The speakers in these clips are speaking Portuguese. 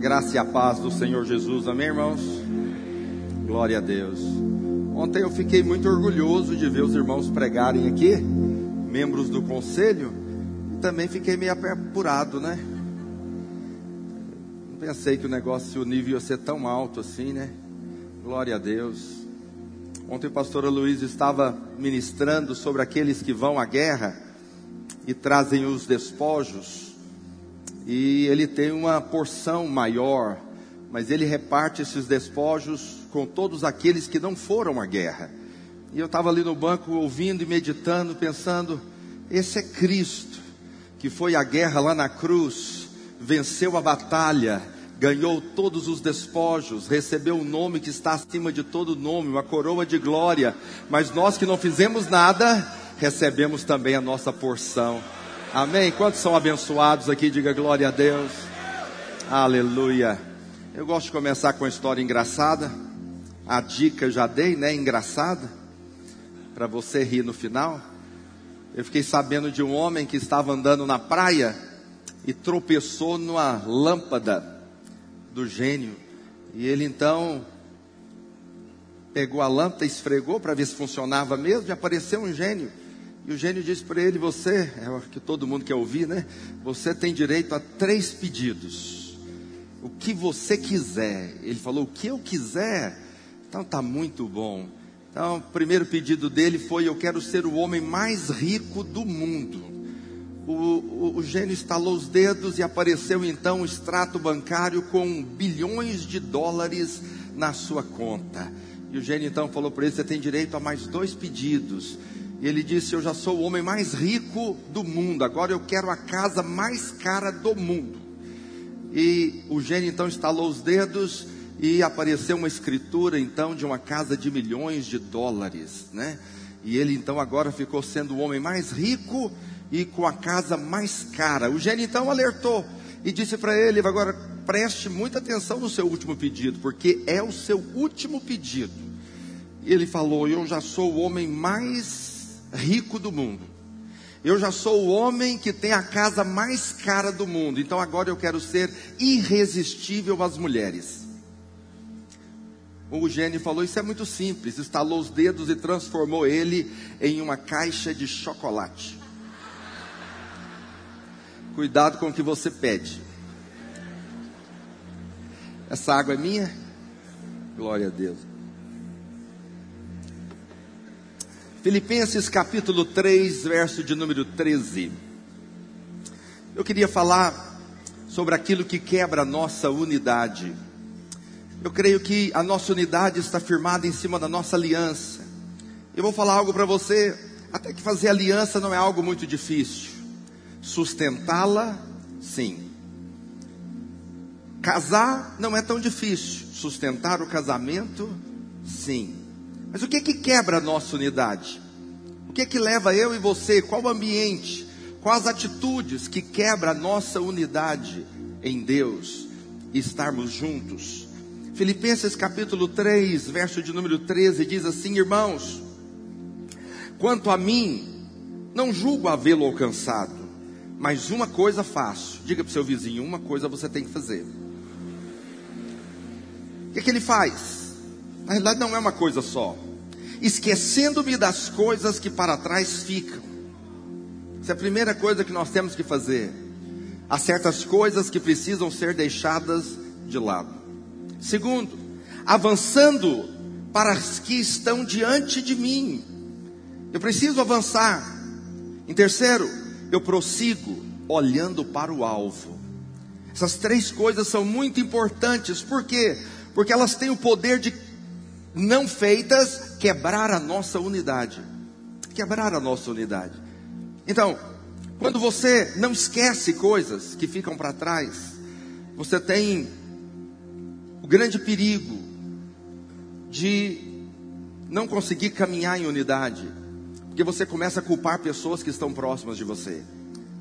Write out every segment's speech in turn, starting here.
graça e a paz do Senhor Jesus, amém, irmãos? Glória a Deus. Ontem eu fiquei muito orgulhoso de ver os irmãos pregarem aqui, membros do conselho, e também fiquei meio apurado, né? Não pensei que o negócio, o nível ia ser tão alto assim, né? Glória a Deus. Ontem o pastor Luiz estava ministrando sobre aqueles que vão à guerra e trazem os despojos e ele tem uma porção maior, mas ele reparte esses despojos com todos aqueles que não foram à guerra. E eu estava ali no banco ouvindo e meditando, pensando: esse é Cristo, que foi à guerra lá na cruz, venceu a batalha, ganhou todos os despojos, recebeu o um nome que está acima de todo nome, uma coroa de glória. Mas nós que não fizemos nada, recebemos também a nossa porção. Amém? Quantos são abençoados aqui? Diga glória a Deus. Aleluia. Eu gosto de começar com uma história engraçada. A dica eu já dei, né? Engraçada. Para você rir no final. Eu fiquei sabendo de um homem que estava andando na praia e tropeçou numa lâmpada do gênio. E ele então pegou a lâmpada, esfregou para ver se funcionava mesmo e apareceu um gênio. E o gênio disse para ele: Você, é o que todo mundo quer ouvir, né? Você tem direito a três pedidos. O que você quiser. Ele falou: O que eu quiser. Então tá muito bom. Então, o primeiro pedido dele foi: Eu quero ser o homem mais rico do mundo. O, o, o gênio estalou os dedos e apareceu então um extrato bancário com bilhões de dólares na sua conta. E o gênio então falou para ele: Você tem direito a mais dois pedidos. E ele disse: Eu já sou o homem mais rico do mundo, agora eu quero a casa mais cara do mundo. E o gênio então estalou os dedos e apareceu uma escritura então de uma casa de milhões de dólares, né? E ele então agora ficou sendo o homem mais rico e com a casa mais cara. O gênio então alertou e disse para ele: agora preste muita atenção no seu último pedido, porque é o seu último pedido. E ele falou: Eu já sou o homem mais rico do mundo. Eu já sou o homem que tem a casa mais cara do mundo, então agora eu quero ser irresistível às mulheres. O gênio falou: Isso é muito simples. Estalou os dedos e transformou ele em uma caixa de chocolate. Cuidado com o que você pede. Essa água é minha? Glória a Deus. Filipenses capítulo 3, verso de número 13. Eu queria falar sobre aquilo que quebra a nossa unidade. Eu creio que a nossa unidade está firmada em cima da nossa aliança. Eu vou falar algo para você, até que fazer aliança não é algo muito difícil. Sustentá-la, sim. Casar não é tão difícil. Sustentar o casamento, sim. Mas o que que quebra a nossa unidade? O que que leva eu e você? Qual o ambiente? Quais atitudes que quebra a nossa unidade em Deus e estarmos juntos? Filipenses capítulo 3, verso de número 13 diz assim: Irmãos, quanto a mim, não julgo havê-lo alcançado, mas uma coisa faço. Diga para o seu vizinho: uma coisa você tem que fazer. O que, que ele faz? Na realidade, não é uma coisa só. Esquecendo-me das coisas que para trás ficam. Essa é a primeira coisa que nós temos que fazer. Há certas coisas que precisam ser deixadas de lado. Segundo, avançando para as que estão diante de mim. Eu preciso avançar. Em terceiro, eu prossigo olhando para o alvo. Essas três coisas são muito importantes, por quê? Porque elas têm o poder de não feitas quebrar a nossa unidade. Quebrar a nossa unidade. Então, quando você não esquece coisas que ficam para trás, você tem o grande perigo de não conseguir caminhar em unidade, porque você começa a culpar pessoas que estão próximas de você,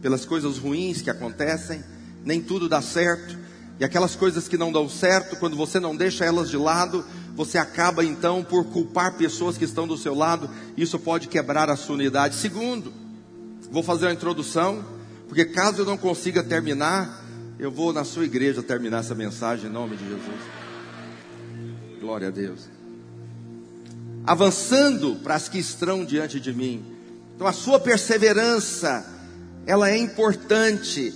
pelas coisas ruins que acontecem, nem tudo dá certo, e aquelas coisas que não dão certo, quando você não deixa elas de lado, você acaba então por culpar pessoas que estão do seu lado, isso pode quebrar a sua unidade. Segundo, vou fazer uma introdução, porque caso eu não consiga terminar, Eu vou na sua igreja terminar essa mensagem em nome de Jesus. Glória a Deus. Avançando para as que estão diante de mim. Então a sua perseverança, ela é importante,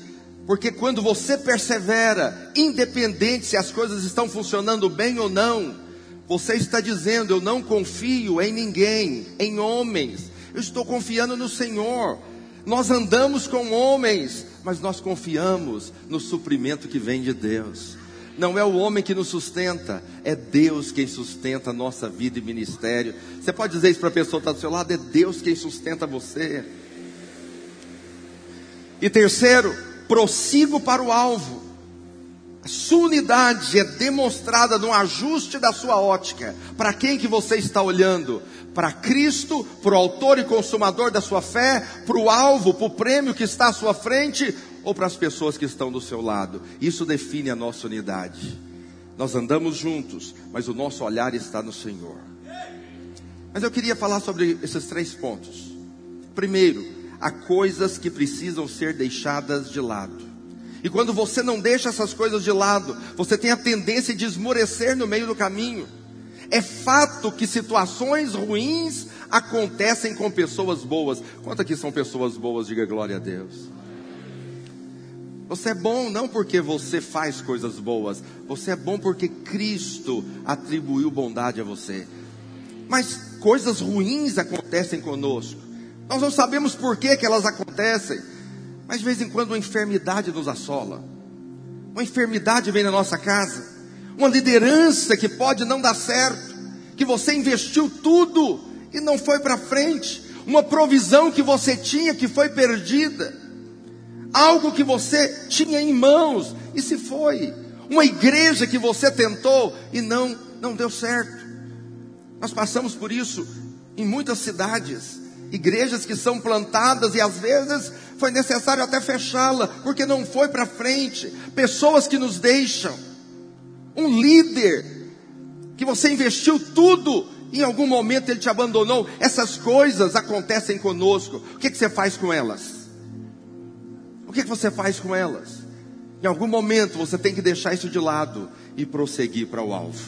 porque quando você persevera, independente se as coisas estão funcionando bem ou não, você está dizendo: Eu não confio em ninguém, em homens, eu estou confiando no Senhor. Nós andamos com homens, mas nós confiamos no suprimento que vem de Deus. Não é o homem que nos sustenta, é Deus quem sustenta a nossa vida e ministério. Você pode dizer isso para a pessoa que está do seu lado: é Deus quem sustenta você. E terceiro, prossigo para o alvo. A sua unidade é demonstrada no ajuste da sua ótica. Para quem que você está olhando? Para Cristo, para o autor e consumador da sua fé, para o alvo, para o prêmio que está à sua frente, ou para as pessoas que estão do seu lado? Isso define a nossa unidade. Nós andamos juntos, mas o nosso olhar está no Senhor. Mas eu queria falar sobre esses três pontos. Primeiro, há coisas que precisam ser deixadas de lado. E quando você não deixa essas coisas de lado, você tem a tendência de esmorecer no meio do caminho. É fato que situações ruins acontecem com pessoas boas. Quanto aqui são pessoas boas? Diga glória a Deus. Você é bom não porque você faz coisas boas, você é bom porque Cristo atribuiu bondade a você. Mas coisas ruins acontecem conosco. Nós não sabemos por que, que elas acontecem. Mas de vez em quando uma enfermidade nos assola. Uma enfermidade vem na nossa casa. Uma liderança que pode não dar certo. Que você investiu tudo e não foi para frente. Uma provisão que você tinha que foi perdida. Algo que você tinha em mãos e se foi. Uma igreja que você tentou e não não deu certo. Nós passamos por isso em muitas cidades igrejas que são plantadas e às vezes foi necessário até fechá-la, porque não foi para frente. Pessoas que nos deixam, um líder que você investiu tudo, em algum momento ele te abandonou. Essas coisas acontecem conosco. O que, que você faz com elas? O que, que você faz com elas? Em algum momento você tem que deixar isso de lado e prosseguir para o alvo.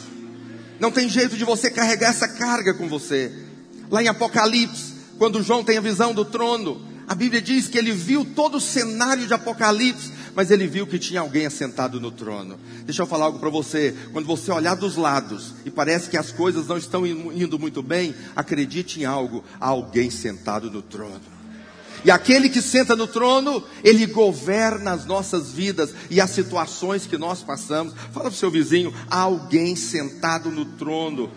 Não tem jeito de você carregar essa carga com você. Lá em Apocalipse, quando João tem a visão do trono, a Bíblia diz que ele viu todo o cenário de Apocalipse, mas ele viu que tinha alguém assentado no trono. Deixa eu falar algo para você. Quando você olhar dos lados e parece que as coisas não estão indo muito bem, acredite em algo: há alguém sentado no trono. E aquele que senta no trono, ele governa as nossas vidas e as situações que nós passamos. Fala para o seu vizinho: há alguém sentado no trono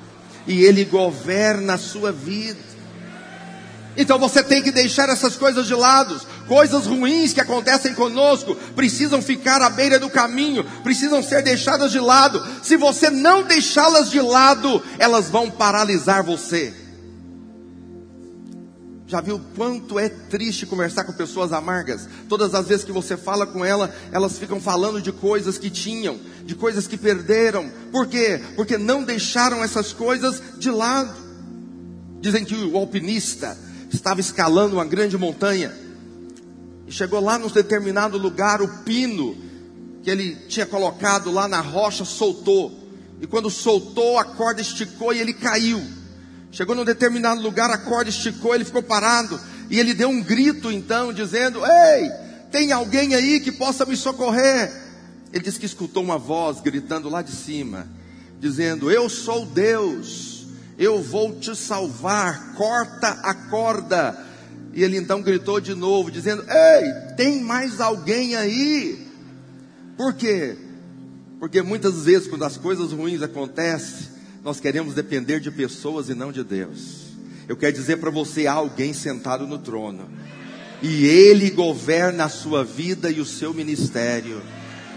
e ele governa a sua vida. Então você tem que deixar essas coisas de lado. Coisas ruins que acontecem conosco precisam ficar à beira do caminho, precisam ser deixadas de lado. Se você não deixá-las de lado, elas vão paralisar você. Já viu quanto é triste conversar com pessoas amargas? Todas as vezes que você fala com ela, elas ficam falando de coisas que tinham, de coisas que perderam. Por quê? Porque não deixaram essas coisas de lado. Dizem que o alpinista, estava escalando uma grande montanha. E chegou lá num determinado lugar, o pino que ele tinha colocado lá na rocha soltou. E quando soltou, a corda esticou e ele caiu. Chegou num determinado lugar, a corda esticou, ele ficou parado. E ele deu um grito então, dizendo: Ei, tem alguém aí que possa me socorrer? Ele disse que escutou uma voz gritando lá de cima, dizendo: Eu sou Deus eu vou te salvar, corta a corda. E ele então gritou de novo, dizendo: Ei, tem mais alguém aí? Por quê? Porque muitas vezes, quando as coisas ruins acontecem, nós queremos depender de pessoas e não de Deus. Eu quero dizer para você: há alguém sentado no trono, e Ele governa a sua vida e o seu ministério.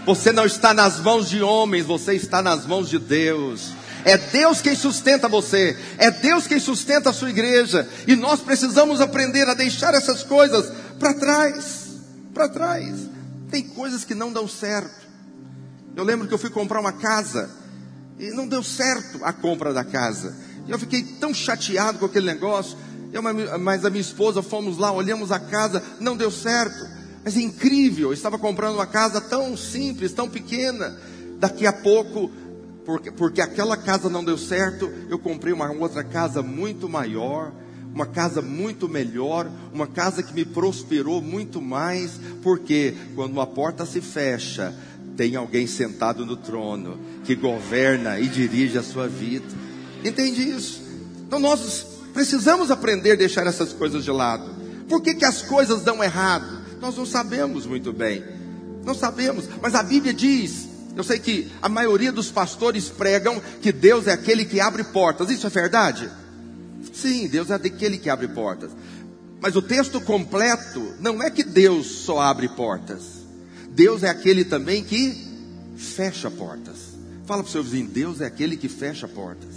Você não está nas mãos de homens, você está nas mãos de Deus. É Deus quem sustenta você, é Deus quem sustenta a sua igreja, e nós precisamos aprender a deixar essas coisas para trás. Para trás. Tem coisas que não dão certo. Eu lembro que eu fui comprar uma casa e não deu certo a compra da casa. E eu fiquei tão chateado com aquele negócio. Eu, mas a minha esposa fomos lá, olhamos a casa, não deu certo. Mas é incrível, eu estava comprando uma casa tão simples, tão pequena. Daqui a pouco, porque, porque aquela casa não deu certo, eu comprei uma outra casa muito maior, uma casa muito melhor, uma casa que me prosperou muito mais, porque quando uma porta se fecha, tem alguém sentado no trono que governa e dirige a sua vida. Entende isso? Então nós precisamos aprender a deixar essas coisas de lado. Por que, que as coisas dão errado? Nós não sabemos muito bem. Não sabemos, mas a Bíblia diz. Eu sei que a maioria dos pastores pregam que Deus é aquele que abre portas. Isso é verdade? Sim, Deus é aquele que abre portas. Mas o texto completo não é que Deus só abre portas. Deus é aquele também que fecha portas. Fala para o seu vizinho: Deus é aquele que fecha portas.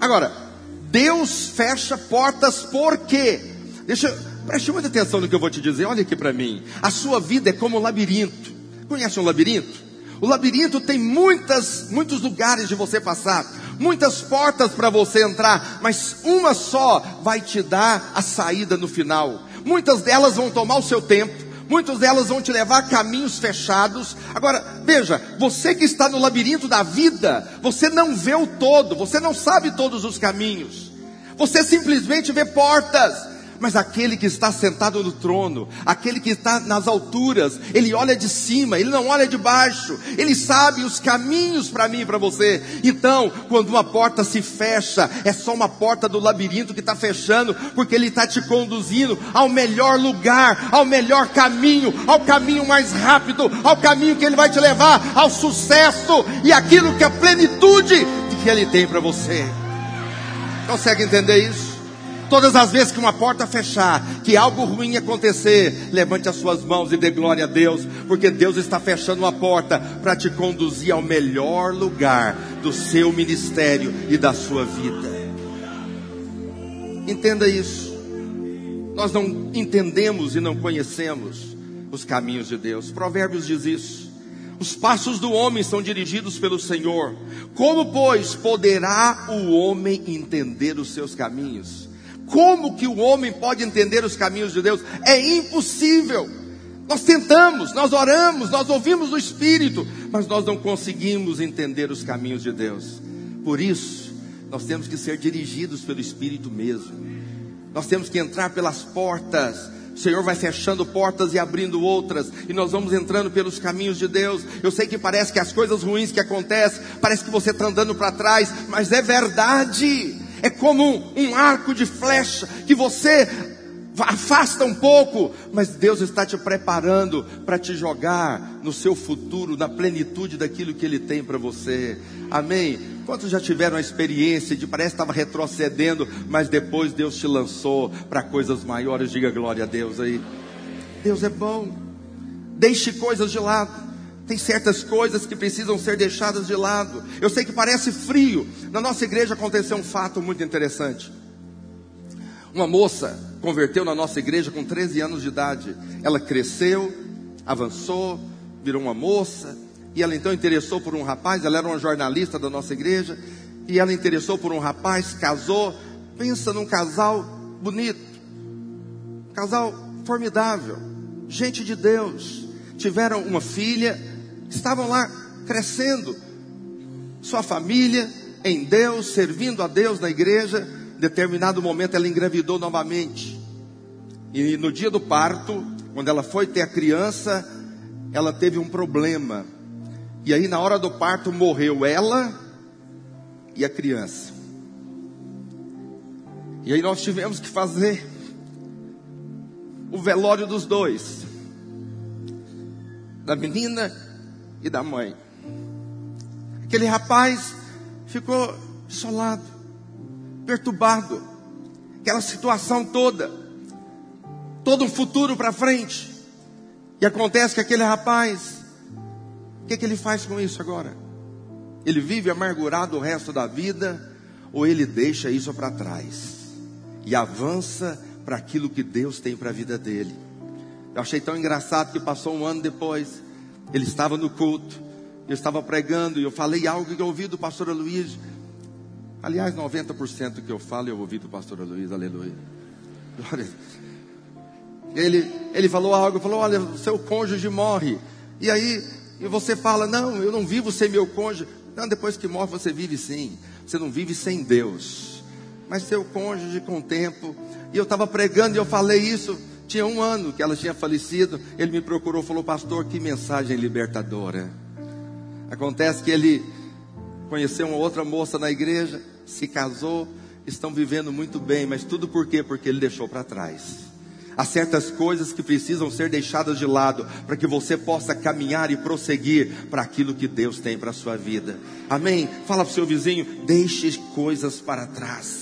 Agora, Deus fecha portas por quê? Deixa Preste muita atenção no que eu vou te dizer. Olha aqui para mim. A sua vida é como um labirinto. Conhece um labirinto? O labirinto tem muitas, muitos lugares de você passar, muitas portas para você entrar, mas uma só vai te dar a saída no final. Muitas delas vão tomar o seu tempo, muitas delas vão te levar a caminhos fechados. Agora, veja, você que está no labirinto da vida, você não vê o todo, você não sabe todos os caminhos. Você simplesmente vê portas, mas aquele que está sentado no trono, aquele que está nas alturas, ele olha de cima, ele não olha de baixo, ele sabe os caminhos para mim e para você. Então, quando uma porta se fecha, é só uma porta do labirinto que está fechando, porque ele está te conduzindo ao melhor lugar, ao melhor caminho, ao caminho mais rápido, ao caminho que ele vai te levar ao sucesso e aquilo que é a plenitude que ele tem para você. Consegue entender isso? Todas as vezes que uma porta fechar, que algo ruim acontecer, levante as suas mãos e dê glória a Deus, porque Deus está fechando uma porta para te conduzir ao melhor lugar do seu ministério e da sua vida. Entenda isso. Nós não entendemos e não conhecemos os caminhos de Deus. Provérbios diz isso. Os passos do homem são dirigidos pelo Senhor. Como, pois, poderá o homem entender os seus caminhos? Como que o homem pode entender os caminhos de Deus? É impossível. Nós tentamos, nós oramos, nós ouvimos o Espírito, mas nós não conseguimos entender os caminhos de Deus. Por isso, nós temos que ser dirigidos pelo Espírito mesmo. Nós temos que entrar pelas portas. O Senhor vai fechando portas e abrindo outras, e nós vamos entrando pelos caminhos de Deus. Eu sei que parece que as coisas ruins que acontecem, parece que você está andando para trás, mas é verdade é como um, um arco de flecha que você afasta um pouco, mas Deus está te preparando para te jogar no seu futuro, na plenitude daquilo que Ele tem para você. Amém? Quantos já tiveram a experiência de parece que estava retrocedendo, mas depois Deus te lançou para coisas maiores? Diga glória a Deus aí. Deus é bom. Deixe coisas de lado. Tem certas coisas que precisam ser deixadas de lado. Eu sei que parece frio. Na nossa igreja aconteceu um fato muito interessante. Uma moça converteu na nossa igreja com 13 anos de idade. Ela cresceu, avançou, virou uma moça. E ela então interessou por um rapaz. Ela era uma jornalista da nossa igreja. E ela interessou por um rapaz, casou. Pensa num casal bonito, casal formidável, gente de Deus. Tiveram uma filha estavam lá crescendo, sua família em Deus, servindo a Deus na igreja. Em determinado momento ela engravidou novamente. E no dia do parto, quando ela foi ter a criança, ela teve um problema. E aí na hora do parto morreu ela e a criança. E aí nós tivemos que fazer o velório dos dois. Da menina e da mãe. Aquele rapaz ficou isolado, perturbado, aquela situação toda, todo um futuro para frente. E acontece que aquele rapaz, o que, que ele faz com isso agora? Ele vive amargurado o resto da vida ou ele deixa isso para trás e avança para aquilo que Deus tem para a vida dele? Eu achei tão engraçado que passou um ano depois, ele estava no culto, eu estava pregando e eu falei algo que eu ouvi do pastor Luiz. Aliás, 90% que eu falo eu ouvi do pastor Luiz, aleluia. Ele, ele falou algo, falou: Olha, seu cônjuge morre. E aí e você fala: Não, eu não vivo sem meu cônjuge. Não, depois que morre você vive sim. Você não vive sem Deus. Mas seu cônjuge com o tempo. E eu estava pregando e eu falei isso. Tinha um ano que ela tinha falecido. Ele me procurou, falou: Pastor, que mensagem libertadora. Acontece que ele conheceu uma outra moça na igreja, se casou, estão vivendo muito bem, mas tudo por quê? Porque ele deixou para trás. Há certas coisas que precisam ser deixadas de lado para que você possa caminhar e prosseguir para aquilo que Deus tem para a sua vida. Amém? Fala para o seu vizinho, deixe coisas para trás.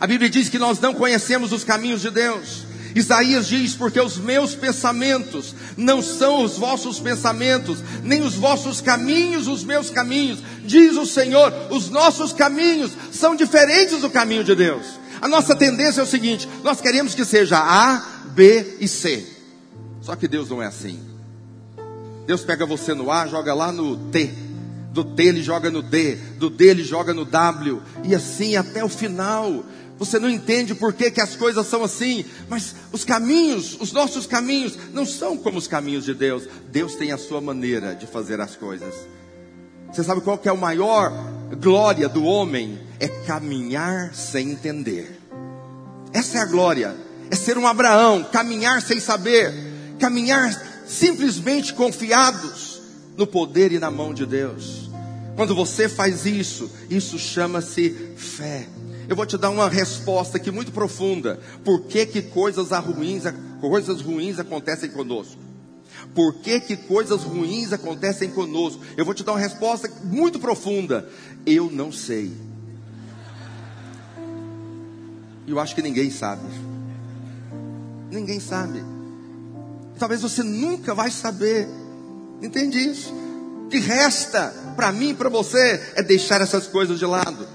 A Bíblia diz que nós não conhecemos os caminhos de Deus. Isaías diz: Porque os meus pensamentos não são os vossos pensamentos, nem os vossos caminhos os meus caminhos. Diz o Senhor: os nossos caminhos são diferentes do caminho de Deus. A nossa tendência é o seguinte: nós queremos que seja A, B e C. Só que Deus não é assim. Deus pega você no A, joga lá no T. Do T ele joga no D. Do D ele joga no W. E assim até o final. Você não entende por que, que as coisas são assim, mas os caminhos, os nossos caminhos, não são como os caminhos de Deus. Deus tem a sua maneira de fazer as coisas. Você sabe qual que é a maior glória do homem? É caminhar sem entender. Essa é a glória. É ser um Abraão, caminhar sem saber, caminhar simplesmente confiados no poder e na mão de Deus. Quando você faz isso, isso chama-se fé. Eu vou te dar uma resposta aqui muito profunda. Por que, que coisas ruins, coisas ruins acontecem conosco? Por que, que coisas ruins acontecem conosco? Eu vou te dar uma resposta muito profunda. Eu não sei. Eu acho que ninguém sabe. Ninguém sabe. Talvez você nunca vai saber. Entende isso? O que resta para mim e para você é deixar essas coisas de lado.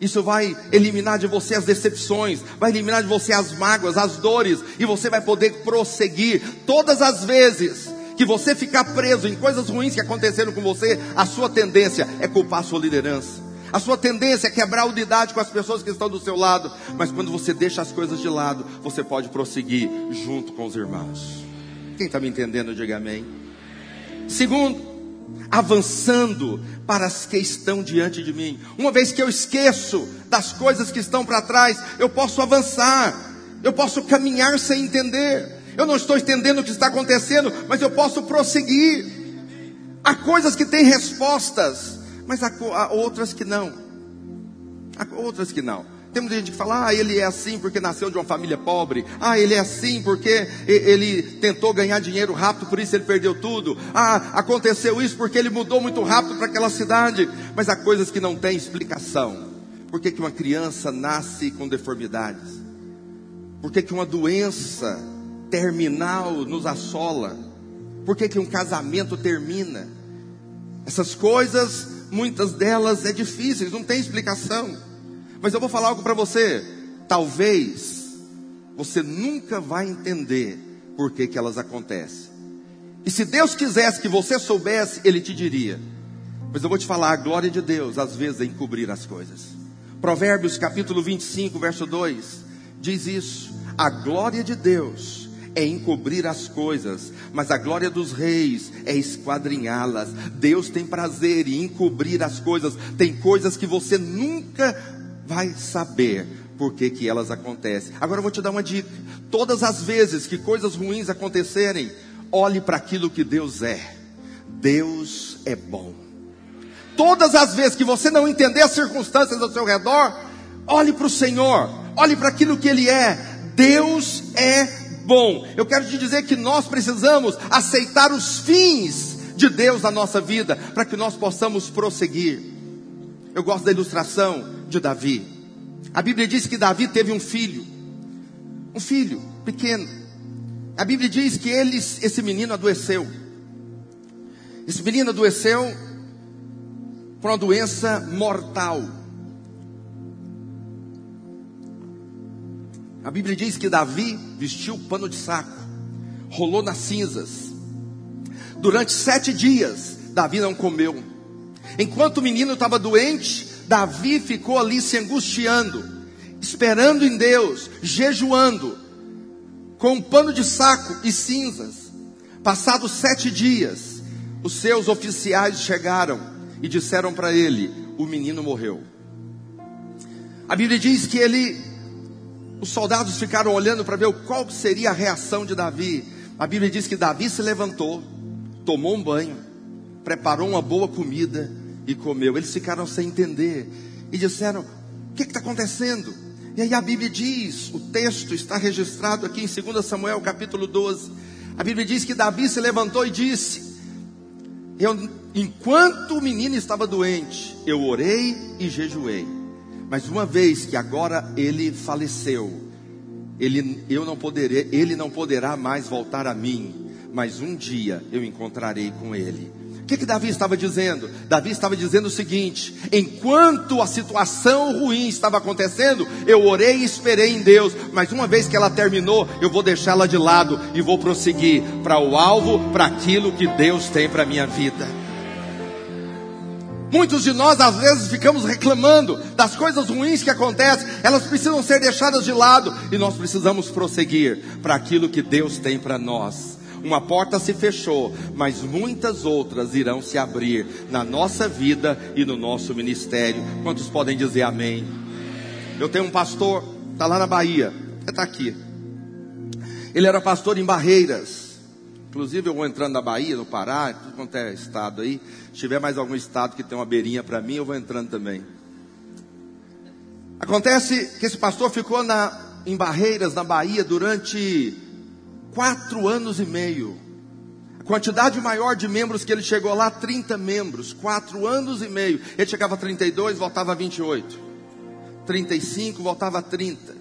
Isso vai eliminar de você as decepções, vai eliminar de você as mágoas, as dores, e você vai poder prosseguir todas as vezes que você ficar preso em coisas ruins que aconteceram com você, a sua tendência é culpar a sua liderança. A sua tendência é quebrar a unidade com as pessoas que estão do seu lado. Mas quando você deixa as coisas de lado, você pode prosseguir junto com os irmãos. Quem está me entendendo, diga amém. Segundo, avançando para as que estão diante de mim. Uma vez que eu esqueço das coisas que estão para trás, eu posso avançar. Eu posso caminhar sem entender. Eu não estou entendendo o que está acontecendo, mas eu posso prosseguir. Há coisas que têm respostas, mas há, há outras que não. Há outras que não. Tem muita gente que fala, ah, ele é assim porque nasceu de uma família pobre. Ah, ele é assim porque ele tentou ganhar dinheiro rápido, por isso ele perdeu tudo. Ah, aconteceu isso porque ele mudou muito rápido para aquela cidade. Mas há coisas que não têm explicação. Por que, que uma criança nasce com deformidades? Por que, que uma doença terminal nos assola? Por que, que um casamento termina? Essas coisas, muitas delas é difíceis, não tem explicação. Mas eu vou falar algo para você. Talvez você nunca vai entender por que, que elas acontecem. E se Deus quisesse que você soubesse, Ele te diria. Mas eu vou te falar, a glória de Deus, às vezes, é encobrir as coisas. Provérbios capítulo 25, verso 2, diz isso. A glória de Deus é encobrir as coisas, mas a glória dos reis é esquadrinhá-las. Deus tem prazer em encobrir as coisas. Tem coisas que você nunca vai saber por que, que elas acontecem. Agora eu vou te dar uma dica: todas as vezes que coisas ruins acontecerem, olhe para aquilo que Deus é. Deus é bom. Todas as vezes que você não entender as circunstâncias ao seu redor, olhe para o Senhor, olhe para aquilo que Ele é. Deus é bom. Eu quero te dizer que nós precisamos aceitar os fins de Deus na nossa vida, para que nós possamos prosseguir. Eu gosto da ilustração de Davi. A Bíblia diz que Davi teve um filho, um filho pequeno. A Bíblia diz que ele, esse menino adoeceu. Esse menino adoeceu por uma doença mortal. A Bíblia diz que Davi vestiu pano de saco, rolou nas cinzas. Durante sete dias, Davi não comeu. Enquanto o menino estava doente, Davi ficou ali se angustiando, esperando em Deus, jejuando. com um pano de saco e cinzas. Passados sete dias, os seus oficiais chegaram e disseram para ele: o menino morreu. A Bíblia diz que ele, os soldados ficaram olhando para ver qual seria a reação de Davi. A Bíblia diz que Davi se levantou, tomou um banho, preparou uma boa comida e comeu. Eles ficaram sem entender e disseram: O que está acontecendo? E aí a Bíblia diz, o texto está registrado aqui em 2 Samuel capítulo 12. A Bíblia diz que Davi se levantou e disse: eu, enquanto o menino estava doente, eu orei e jejuei. Mas uma vez que agora ele faleceu, ele, eu não poderei, ele não poderá mais voltar a mim, mas um dia eu encontrarei com ele que, que Davi estava dizendo? Davi estava dizendo o seguinte: enquanto a situação ruim estava acontecendo, eu orei e esperei em Deus, mas uma vez que ela terminou, eu vou deixá-la de lado e vou prosseguir para o alvo, para aquilo que Deus tem para a minha vida. Muitos de nós às vezes ficamos reclamando das coisas ruins que acontecem, elas precisam ser deixadas de lado e nós precisamos prosseguir para aquilo que Deus tem para nós. Uma porta se fechou, mas muitas outras irão se abrir na nossa vida e no nosso ministério. Quantos podem dizer amém? Eu tenho um pastor, está lá na Bahia, está aqui. Ele era pastor em Barreiras. Inclusive eu vou entrando na Bahia, no Pará, tudo quanto é estado aí. Se tiver mais algum estado que tem uma beirinha para mim, eu vou entrando também. Acontece que esse pastor ficou na, em Barreiras, na Bahia, durante quatro anos e meio. A quantidade maior de membros que ele chegou lá, 30 membros, quatro anos e meio. Ele chegava a 32, voltava a 28. 35, voltava a 30.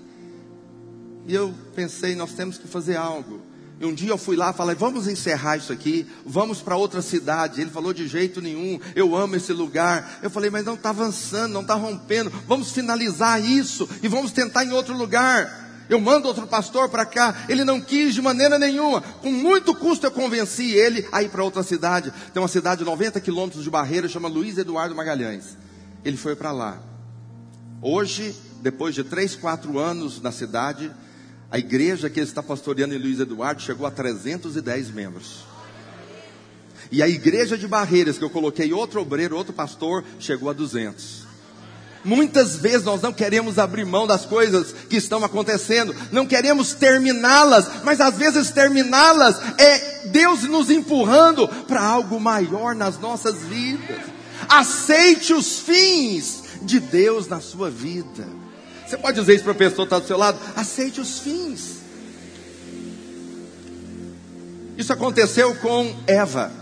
E eu pensei, nós temos que fazer algo. E um dia eu fui lá, falei, vamos encerrar isso aqui, vamos para outra cidade. Ele falou de jeito nenhum, eu amo esse lugar. Eu falei, mas não está avançando, não está rompendo. Vamos finalizar isso e vamos tentar em outro lugar. Eu mando outro pastor para cá. Ele não quis de maneira nenhuma. Com muito custo eu convenci ele a ir para outra cidade. Tem uma cidade de 90 quilômetros de barreira, chama Luiz Eduardo Magalhães. Ele foi para lá. Hoje, depois de 3, 4 anos na cidade, a igreja que ele está pastoreando em Luiz Eduardo chegou a 310 membros. E a igreja de Barreiras, que eu coloquei outro obreiro, outro pastor, chegou a 200. Muitas vezes nós não queremos abrir mão das coisas que estão acontecendo, não queremos terminá-las, mas às vezes terminá-las é Deus nos empurrando para algo maior nas nossas vidas. Aceite os fins de Deus na sua vida. Você pode dizer isso para a pessoa que está do seu lado? Aceite os fins. Isso aconteceu com Eva.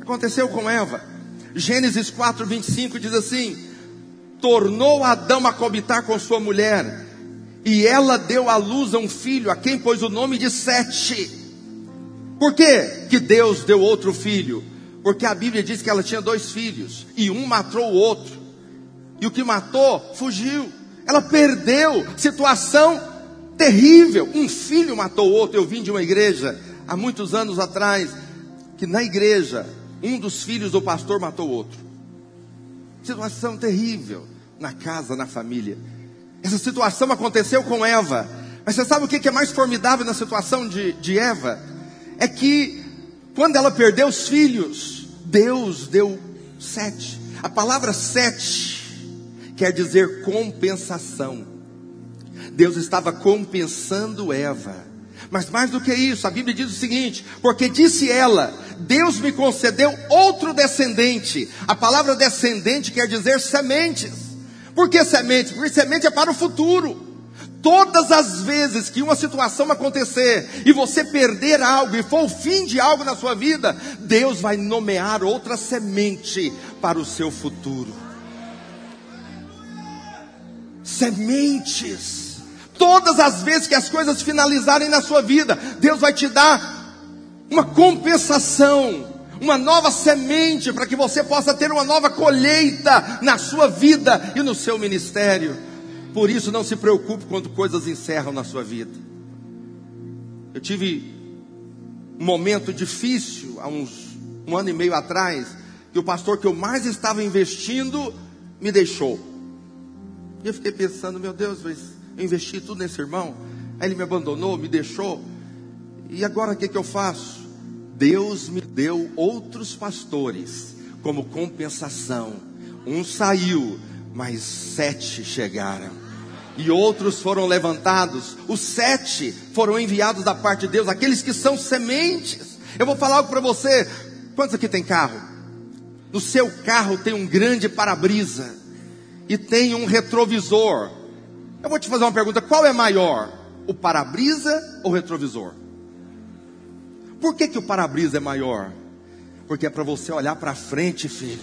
Aconteceu com Eva. Gênesis 4, 25 diz assim: tornou Adão a cobitar com sua mulher, e ela deu à luz a um filho, a quem pôs o nome de Sete. Por que que Deus deu outro filho? Porque a Bíblia diz que ela tinha dois filhos, e um matou o outro, e o que matou fugiu. Ela perdeu, situação terrível. Um filho matou o outro. Eu vim de uma igreja há muitos anos atrás, que na igreja, um dos filhos do pastor matou o outro. Situação terrível na casa, na família. Essa situação aconteceu com Eva. Mas você sabe o que é mais formidável na situação de, de Eva? É que quando ela perdeu os filhos, Deus deu sete. A palavra sete quer dizer compensação. Deus estava compensando Eva. Mas mais do que isso, a Bíblia diz o seguinte: porque disse ela, Deus me concedeu outro descendente. A palavra descendente quer dizer sementes. Por que sementes? Porque semente é para o futuro. Todas as vezes que uma situação acontecer e você perder algo e for o fim de algo na sua vida, Deus vai nomear outra semente para o seu futuro. Sementes. Todas as vezes que as coisas finalizarem na sua vida, Deus vai te dar uma compensação, uma nova semente para que você possa ter uma nova colheita na sua vida e no seu ministério. Por isso, não se preocupe quando coisas encerram na sua vida. Eu tive um momento difícil há uns um ano e meio atrás, que o pastor que eu mais estava investindo me deixou. E eu fiquei pensando, meu Deus, mas eu investi tudo nesse irmão. Aí ele me abandonou, me deixou. E agora o que, que eu faço? Deus me deu outros pastores como compensação. Um saiu, mas sete chegaram. E outros foram levantados. Os sete foram enviados da parte de Deus, aqueles que são sementes. Eu vou falar algo para você. Quantos aqui tem carro? No seu carro tem um grande para-brisa e tem um retrovisor. Eu vou te fazer uma pergunta: qual é maior? O para-brisa ou o retrovisor? Por que, que o para-brisa é maior? Porque é para você olhar para frente, filho.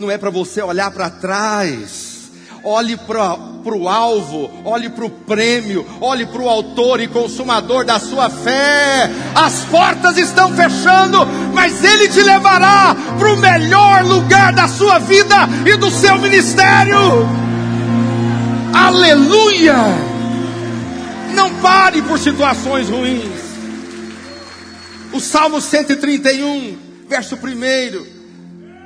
Não é para você olhar para trás. Olhe para o alvo, olhe para o prêmio, olhe para o autor e consumador da sua fé. As portas estão fechando, mas Ele te levará para o melhor lugar da sua vida e do seu ministério. Aleluia! Não pare por situações ruins. O Salmo 131, verso 1,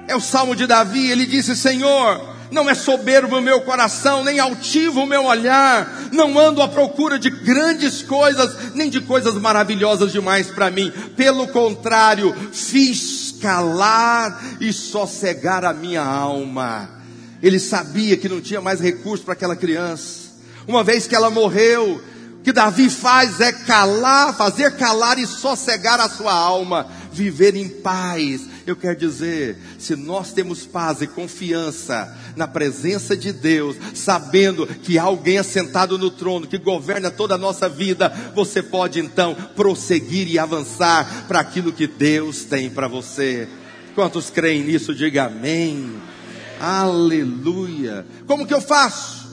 é o Salmo de Davi. Ele disse: Senhor, não é soberbo o meu coração, nem altivo o meu olhar, não ando à procura de grandes coisas, nem de coisas maravilhosas demais para mim. Pelo contrário, fiz calar e sossegar a minha alma. Ele sabia que não tinha mais recurso para aquela criança. Uma vez que ela morreu, que Davi faz é calar, fazer calar e sossegar a sua alma, viver em paz. Eu quero dizer, se nós temos paz e confiança na presença de Deus, sabendo que há alguém assentado no trono que governa toda a nossa vida, você pode então prosseguir e avançar para aquilo que Deus tem para você. Quantos creem nisso? Diga amém. Aleluia. Como que eu faço?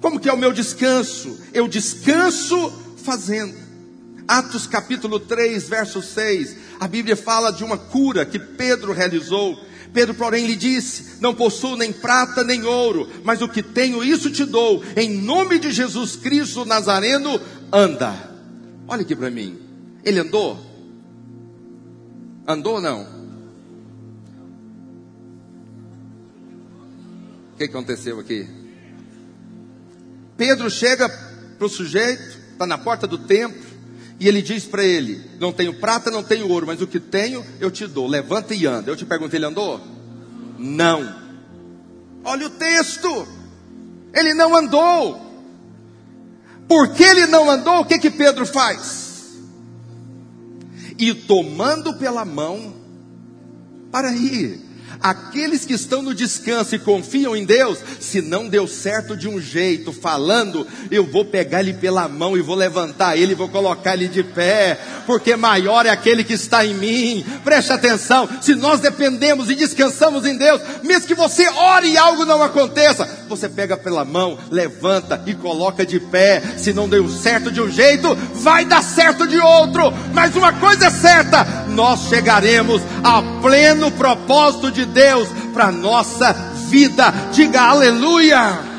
Como que é o meu descanso? Eu descanso fazendo. Atos capítulo 3, verso 6. A Bíblia fala de uma cura que Pedro realizou. Pedro, porém, lhe disse: Não possuo nem prata nem ouro, mas o que tenho, isso te dou. Em nome de Jesus Cristo Nazareno, anda. Olha aqui para mim. Ele andou? Andou ou não? Que aconteceu aqui? Pedro chega para o sujeito, está na porta do templo, e ele diz para ele: Não tenho prata, não tenho ouro, mas o que tenho eu te dou. Levanta e anda. Eu te pergunto: ele andou? Não. Olha o texto. Ele não andou. Porque ele não andou, o que que Pedro faz? E tomando pela mão, para ir. Aqueles que estão no descanso e confiam em Deus, se não deu certo de um jeito, falando, eu vou pegar ele pela mão e vou levantar ele, vou colocar ele de pé, porque maior é aquele que está em mim. Preste atenção, se nós dependemos e descansamos em Deus, mesmo que você ore e algo não aconteça, você pega pela mão, levanta e coloca de pé. Se não deu certo de um jeito, vai dar certo de outro. Mas uma coisa é certa, nós chegaremos a pleno propósito de Deus para nossa vida. Diga aleluia.